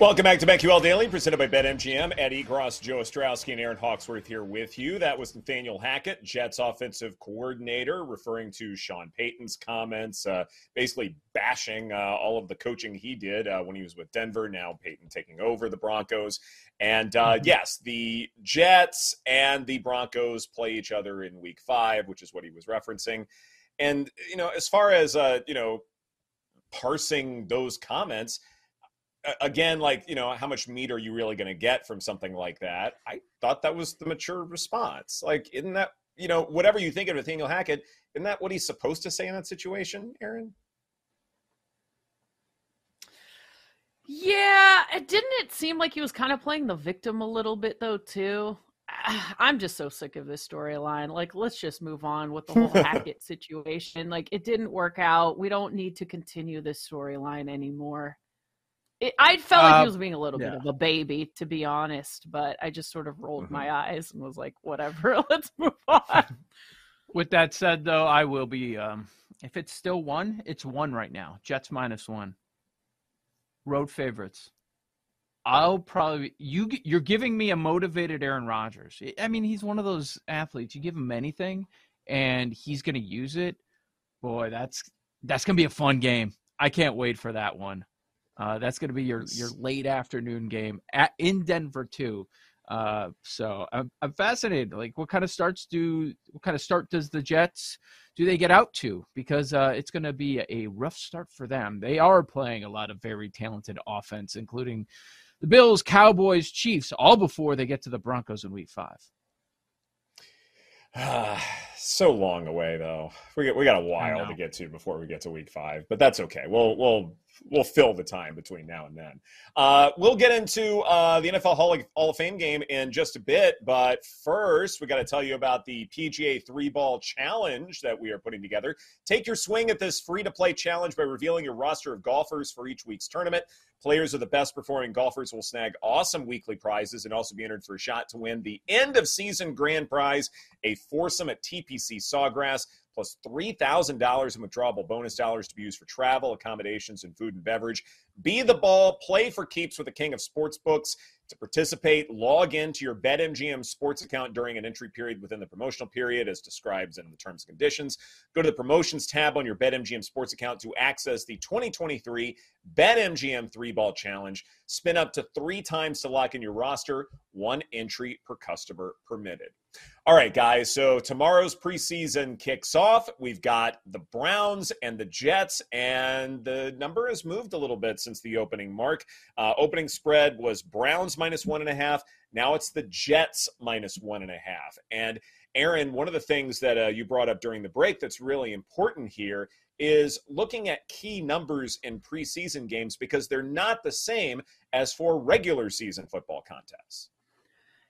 Welcome back to BetQL Daily, presented by BetMGM. Ed Egros, Joe Ostrowski, and Erin Hawksworth here with you. That was Nathaniel Hackett, Jets offensive coordinator, referring to Sean Payton's comments, uh, basically bashing uh, all of the coaching he did uh, when he was with Denver. Now Payton taking over the Broncos. And uh, mm-hmm. yes, the Jets and the Broncos play each other in week five, which is what he was referencing. And, you know, as far as, uh, you know, parsing those comments – again, like, you know, how much meat are you really going to get from something like that? I thought that was the mature response. Like, isn't that, you know, whatever you think of Nathaniel Hackett, isn't that what he's supposed to say in that situation, Erin? Yeah, it didn't it seem like he was kind of playing the victim a little bit though too. I'm just so sick of this storyline. Like, let's just move on with the whole Hackett situation. Like, it didn't work out. We don't need to continue this storyline anymore. It, I felt like he uh, was being a little yeah. bit of a baby, to be honest, but I just sort of rolled mm-hmm. my eyes and was like, whatever, let's move on. With that said, though, I will be. Um, if it's still one, it's one right now. Jets minus one. Road favorites. I'll probably you. You're giving me a motivated Aaron Rodgers. I mean, he's one of those athletes. You give him anything, and he's going to use it. Boy, that's that's going to be a fun game. I can't wait for that one. Uh, that's going to be your your late afternoon game at in Denver too. Uh, so I'm I'm fascinated. Like, what kind of starts do what kind of start does the Jets do they get out to? Because uh, it's going to be a rough start for them. They are playing a lot of very talented offense, including the Bills, Cowboys, Chiefs, all before they get to the Broncos in Week Five. so long away though. We got, we got a while to get to before we get to week five, but that's okay. We'll we'll we'll fill the time between now and then. Uh, we'll get into uh, the NFL Hall of, Hall of Fame game in just a bit, but first we got to tell you about the PGA Three Ball Challenge that we are putting together. Take your swing at this free to play challenge by revealing your roster of golfers for each week's tournament. Players of the best performing golfers will snag awesome weekly prizes and also be entered for a shot to win the end of season grand prize, a foursome at TPC Sawgrass plus $3,000 in withdrawable bonus dollars to be used for travel, accommodations, and food and beverage. Be the ball, play for keeps with the king of sportsbooks. To participate, log in to your BetMGM sports account during an entry period within the promotional period as described in the terms and conditions. Go to the promotions tab on your BetMGM sports account to access the 2023 BetMGM three ball challenge. Spin up to three times to lock in your roster, one entry per customer permitted. All right, guys. So tomorrow's preseason kicks off. We've got the Browns and the Jets, and the number has moved a little bit since the opening mark. Uh, opening spread was Browns minus one and a half. Now it's the Jets minus one and a half. And Erin, one of the things that uh, you brought up during the break that's really important here is looking at key numbers in preseason games because they're not the same as for regular season football contests.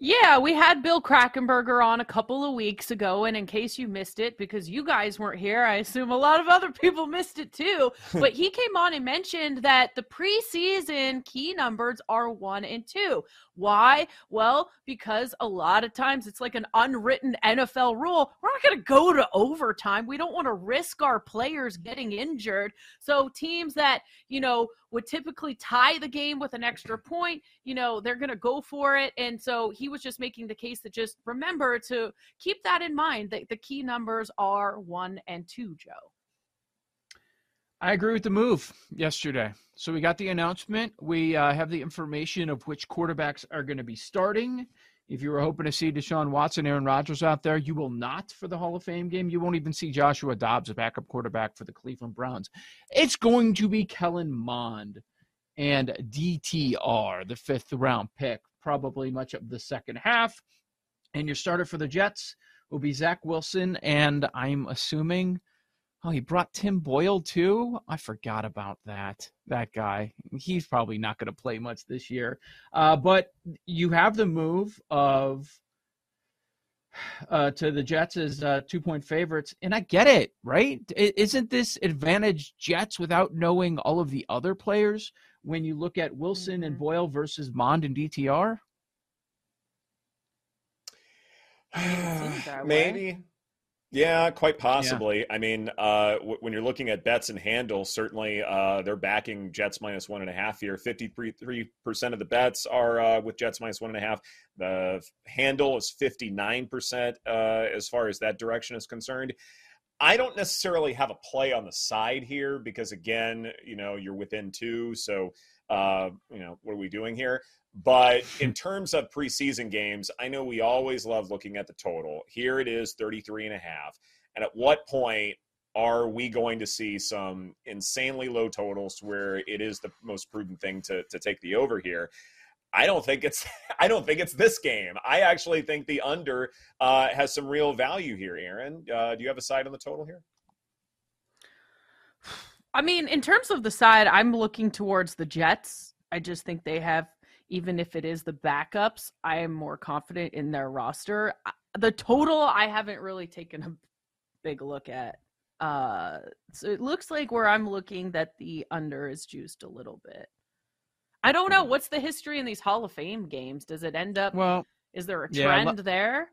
Yeah, we had Bill Krackomberger on a couple of weeks ago. And in case you missed it, because you guys weren't here, I assume a lot of other people missed it too. but he came on and mentioned that the preseason key numbers are one and two. Why? Well, because a lot of times it's like an unwritten NFL rule. We're not going to go to overtime. We don't want to risk our players getting injured. So teams that, you know, would typically tie the game with an extra point, you know, they're going to go for it. And so he was just making the case that just remember to keep that in mind that the key numbers are one and two, Joe. I agree with the move yesterday. So we got the announcement. We uh, have the information of which quarterbacks are going to be starting If you were hoping to see Deshaun Watson, Aaron Rodgers out there, you will not for the Hall of Fame game. You won't even see Joshua Dobbs, a backup quarterback for the Cleveland Browns. It's going to be Kellen Mond and DTR, the fifth round pick, probably much of the second half. And your starter for the Jets will be Zach Wilson, and I'm assuming Oh, he brought Tim Boyle too. I forgot about that. That guy. He's probably not going to play much this year. Uh, but you have the move of uh, to the Jets as uh, two point favorites, and I get it, right? Isn't this advantage Jets without knowing all of the other players when you look at Wilson mm-hmm. and Boyle versus Mond and DTR? Maybe. Yeah, quite possibly. Yeah. I mean, uh, w- when you're looking at bets and handles, certainly uh, they're backing Jets minus one and a half here. Fifty-three percent of the bets are uh, with Jets minus one and a half. The handle is fifty-nine percent uh, as far as that direction is concerned. I don't necessarily have a play on the side here because, again, you know, you're within two, so uh, you know, what are we doing here? But in terms of preseason games, I know we always love looking at the total. Here it is 33 and a half. And at what point are we going to see some insanely low totals where it is the most prudent thing to, to take the over here? I don't think it's I don't think it's this game. I actually think the under uh, has some real value here. Erin, uh, do you have a side on the total here? I mean, in terms of the side, I'm looking towards the Jets. I just think they have even if it is the backups, I am more confident in their roster. The total, I haven't really taken a big look at. Uh, so it looks like where I'm looking that the under is juiced a little bit. I don't know what's the history in these Hall of Fame games. Does it end up? Well, is there a trend yeah, there?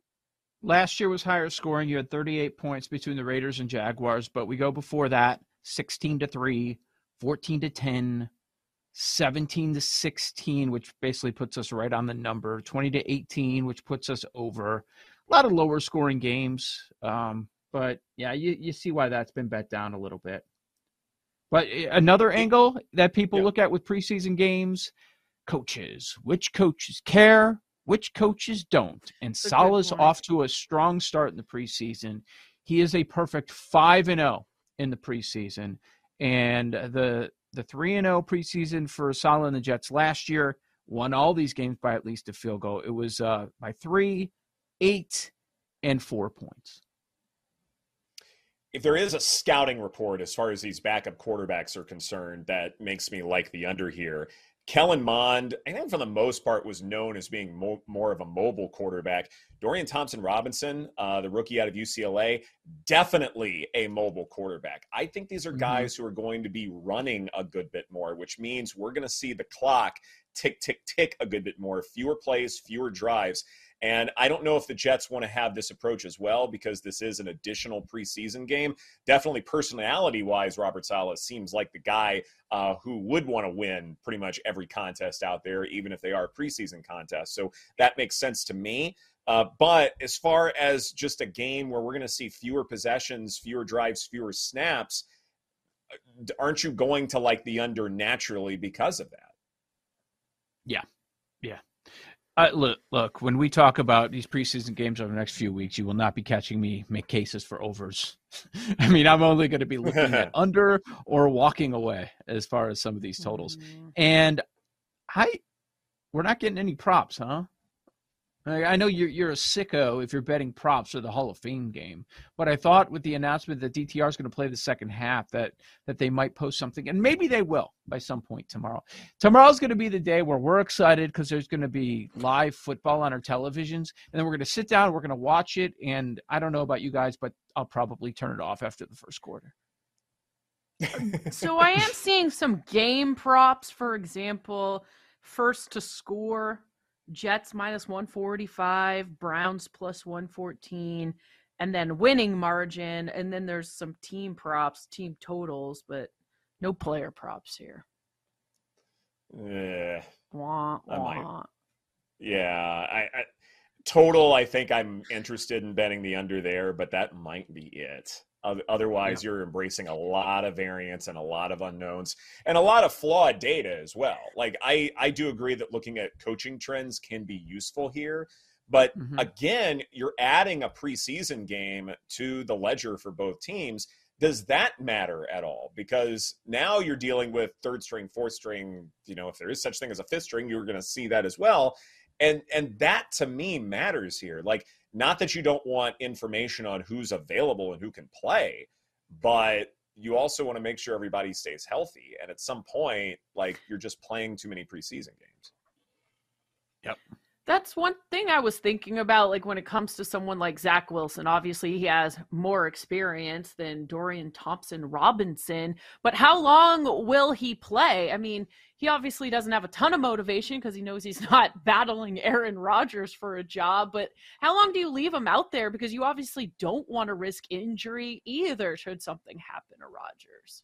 Last year was higher scoring. You had 38 points between the Raiders and Jaguars, but we go before that 16 to 3, 14 to 10, 17 to 16, which basically puts us right on the number, 20 to 18, which puts us over. A lot of lower scoring games. Um, but yeah, you, you see why that's been bet down a little bit. But eh, another angle that people look at with preseason games coaches. Which coaches care? Which coaches don't? And Saleh's off to a strong start in the preseason. He is a perfect 5 and 0 in the preseason. And the the 3 and 0 preseason for Saleh and the Jets last year, won all these games by at least a field goal. It was uh, by 3, 8 and 4 points. If there is a scouting report as far as these backup quarterbacks are concerned that makes me like the under here, Kellen Mond, I think for the most part, was known as being mo- more of a mobile quarterback. Dorian Thompson Robinson, uh, the rookie out of UCLA, definitely a mobile quarterback. I think these are mm-hmm. guys mm-hmm. who are going to be running a good bit more, which means we're going to see the clock tick, tick, tick a good bit more, fewer plays, fewer drives. And I don't know if the Jets want to have this approach as well because this is an additional preseason game. Definitely, personality wise, Robert Saleh seems like the guy uh, who would want to win pretty much every contest out there, even if they are preseason contests. So that makes sense to me. Uh, but as far as just a game where we're going to see fewer possessions, fewer drives, fewer snaps, uh, aren't you going to like the under naturally because of that? Yeah. Yeah. Uh, look, look. When we talk about these preseason games over the next few weeks, you will not be catching me make cases for overs. I mean, I'm only going to be looking at under or walking away as far as some of these totals. Mm-hmm. And I, we're not getting any props, huh? I know you're you're a sicko if you're betting props for the Hall of Fame game, but I thought with the announcement that DTR is going to play the second half that that they might post something, and maybe they will by some point tomorrow. Tomorrow's going to be the day where we're excited because there's going to be live football on our televisions, and then we're going to sit down, we're going to watch it, and I don't know about you guys, but I'll probably turn it off after the first quarter. so I am seeing some game props, for example, first to score Jets minus 145, Browns plus 114, and then winning margin. And then there's some team props, team totals, but no player props here. Yeah. Wah, wah. I. Yeah. I, I total, I think I'm interested in betting the under there, but that might be it. Otherwise, yeah. you're embracing a lot of variance and a lot of unknowns and a lot of flawed data as well. Like I, I do agree that looking at coaching trends can be useful here, But mm-hmm. again, you're adding a preseason game to the ledger for both teams. Does that matter at all? Because now you're dealing with third string, fourth string. You know, if there is such thing as a fifth string, you're going to see that as well. And and that to me matters here. Like, not that you don't want information on who's available and who can play, but you also want to make sure everybody stays healthy. And at some point, like you're just playing too many preseason games. Yep. That's one thing I was thinking about, like when it comes to someone like Zach Wilson. Obviously, he has more experience than Dorian Thompson Robinson, but how long will he play? I mean, he obviously doesn't have a ton of motivation because he knows he's not battling Aaron Rodgers for a job, but how long do you leave him out there? Because you obviously don't want to risk injury either, should something happen to Rodgers.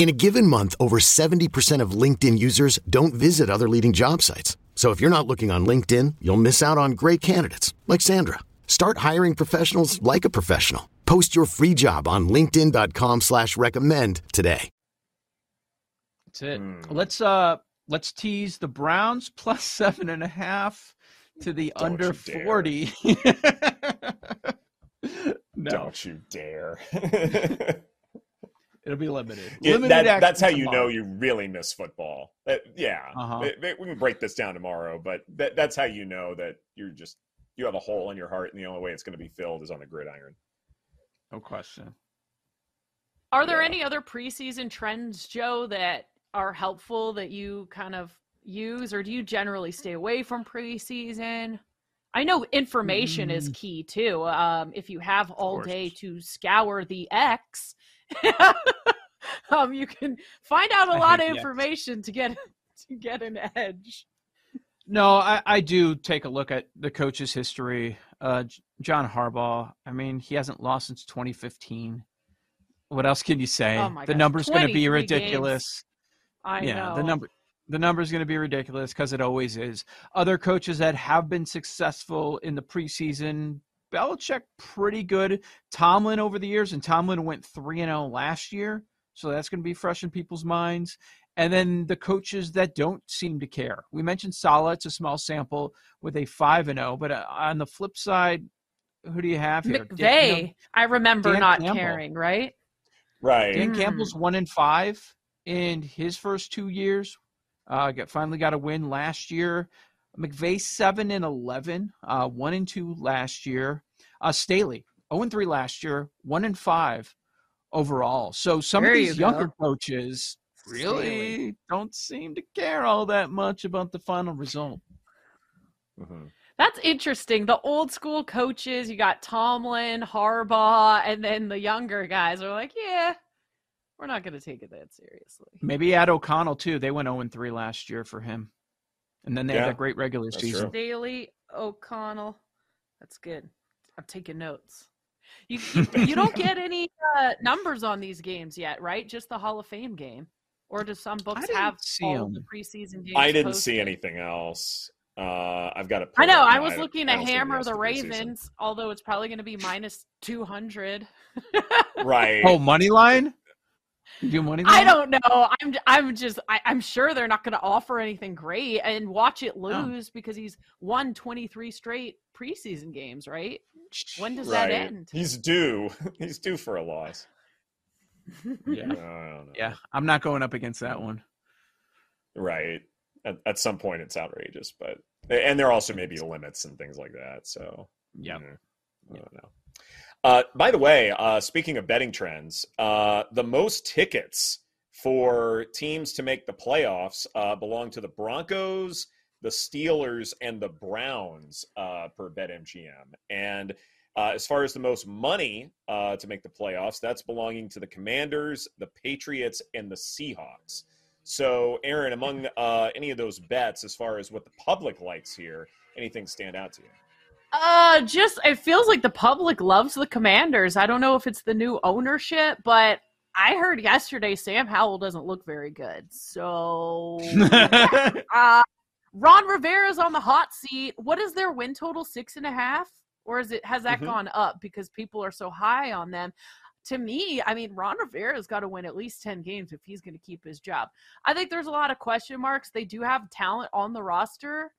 In a given month, over 70% of LinkedIn users don't visit other leading job sites. So if you're not looking on LinkedIn, you'll miss out on great candidates like Sandra. Start hiring professionals like a professional. Post your free job on LinkedIn.com slash recommend today. That's it. Mm. Let's uh let's tease the Browns plus seven and a half to the Don't under 40. no. Don't you dare. It'll be limited. Yeah, limited that, that's how you know you really miss football. Uh, yeah, uh-huh. it, it, we can break this down tomorrow, but that, that's how you know that you're just you have a hole in your heart, and the only way it's going to be filled is on a gridiron. No question. Are there yeah. any other preseason trends, Joe, that are helpful that you kind of use, or do you generally stay away from preseason? I know information mm. is key too. Um, if you have all day to scour the X, um, you can find out a lot of information to get to get an edge. No, I, I do take a look at the coach's history. Uh, John Harbaugh. I mean, he hasn't lost since 2015. What else can you say? Oh the number's going to be ridiculous. Games. I yeah, know. the number the number is going to be ridiculous because it always is. Other coaches that have been successful in the preseason Belichick pretty good. Tomlin over the years, and Tomlin went three and zero oh last year, so that's going to be fresh in people's minds. And then the coaches that don't seem to care. We mentioned Saleh; it's a small sample with a five and zero, but uh, on the flip side, who do you have here? McVay, Dan, you know, I remember Dan not Campbell. caring, right? Right. Dan mm. Campbell's one and five in his first two years. Uh, got finally got a win last year. McVay seven and eleven, uh, one and two last year. Uh, Staley 0 and 3 last year, 1 and 5 overall. So some There of you these younger go. coaches really don't seem to care all that much about the final result. Mm-hmm. That's interesting. The old school coaches, you got Tomlin, Harbaugh, and then the younger guys are like, yeah, we're not going to take it that seriously. Maybe at O'Connell too. They went 0 and 3 last year for him. And then they Yeah, had that great regular season. true. Daily O'Connell. That's good. I'm taking notes. You you, you don't get any uh, numbers on these games yet, right? Just the Hall of Fame game, or do some books have see all of the 'em. preseason games? I didn't posted? see anything else. Uh, I've got it. I pulled know. I was don't- looking I to don't the hammer the. Ravens, although it's probably going to be minus two hundred. Right. Oh, money line? You do money line? I don't know. I'm I'm just I, I'm sure they're not going to offer anything great and watch it oh. lose because he's won 23 straight preseason games, right? When does that end? He's due. He's due for a loss. Yeah. No, yeah, I'm not going up against that one. Right. At, at some point, it's outrageous, but and there also may be limits and things like that. So Yeah. I don't know. Uh, by the way, uh, speaking of betting trends, uh, the most tickets for teams to make the playoffs uh, belong to the Broncos, the Steelers, and the Browns uh, per BetMGM. And uh, as far as the most money to make the playoffs, that's belonging to the Commanders, the Patriots, and the Seahawks. So, Erin, among any of those bets, as far as what the public likes here, anything stand out to you? Uh, just it feels like the public loves the Commanders. I don't know if it's the new ownership, but I heard yesterday Sam Howell doesn't look very good. So, uh, Ron Rivera's on the hot seat. What is their win total? Six and a half, or is it has that Mhm. gone up because people are so high on them? To me, I mean, Ron Rivera's got to win at least 10 games if he's going to keep his job. I think there's a lot of question marks. They do have talent on the roster,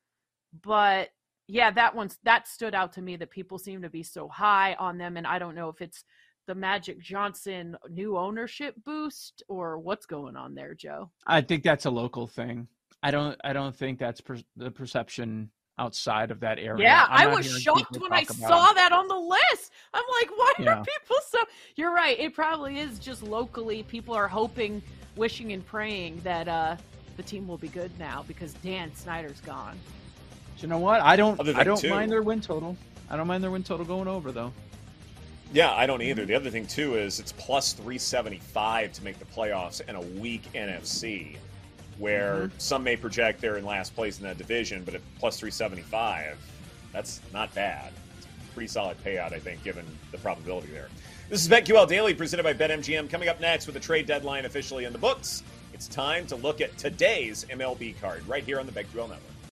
but yeah, that one's that stood out to me that people seem to be so high on them, and I don't know if it's the Magic Johnson new ownership boost or what's going on there, Joe. I think that's a local thing. I don't. I don't think that's per- the perception outside of that area. Yeah, I was shocked when I saw it. that on the list. I'm like, why Yeah. are people so? You're right. It probably is just locally. People are hoping, wishing, and praying that uh, the team will be good now because Dan Snyder's gone. You know what? I don't. I don't too- mind their win total. I don't mind their win total going over though. Yeah, I don't either. The other thing too is it's plus 375 to make the playoffs in a weak NFC, where mm-hmm. some may project they're in last place in that division, but at plus 375, that's not bad. It's a pretty solid payout, I think, given the probability there. This is BetQL Daily presented by BetMGM. Coming up next with the trade deadline officially in the books, it's time to look at today's MLB card right here on the BetQL Network.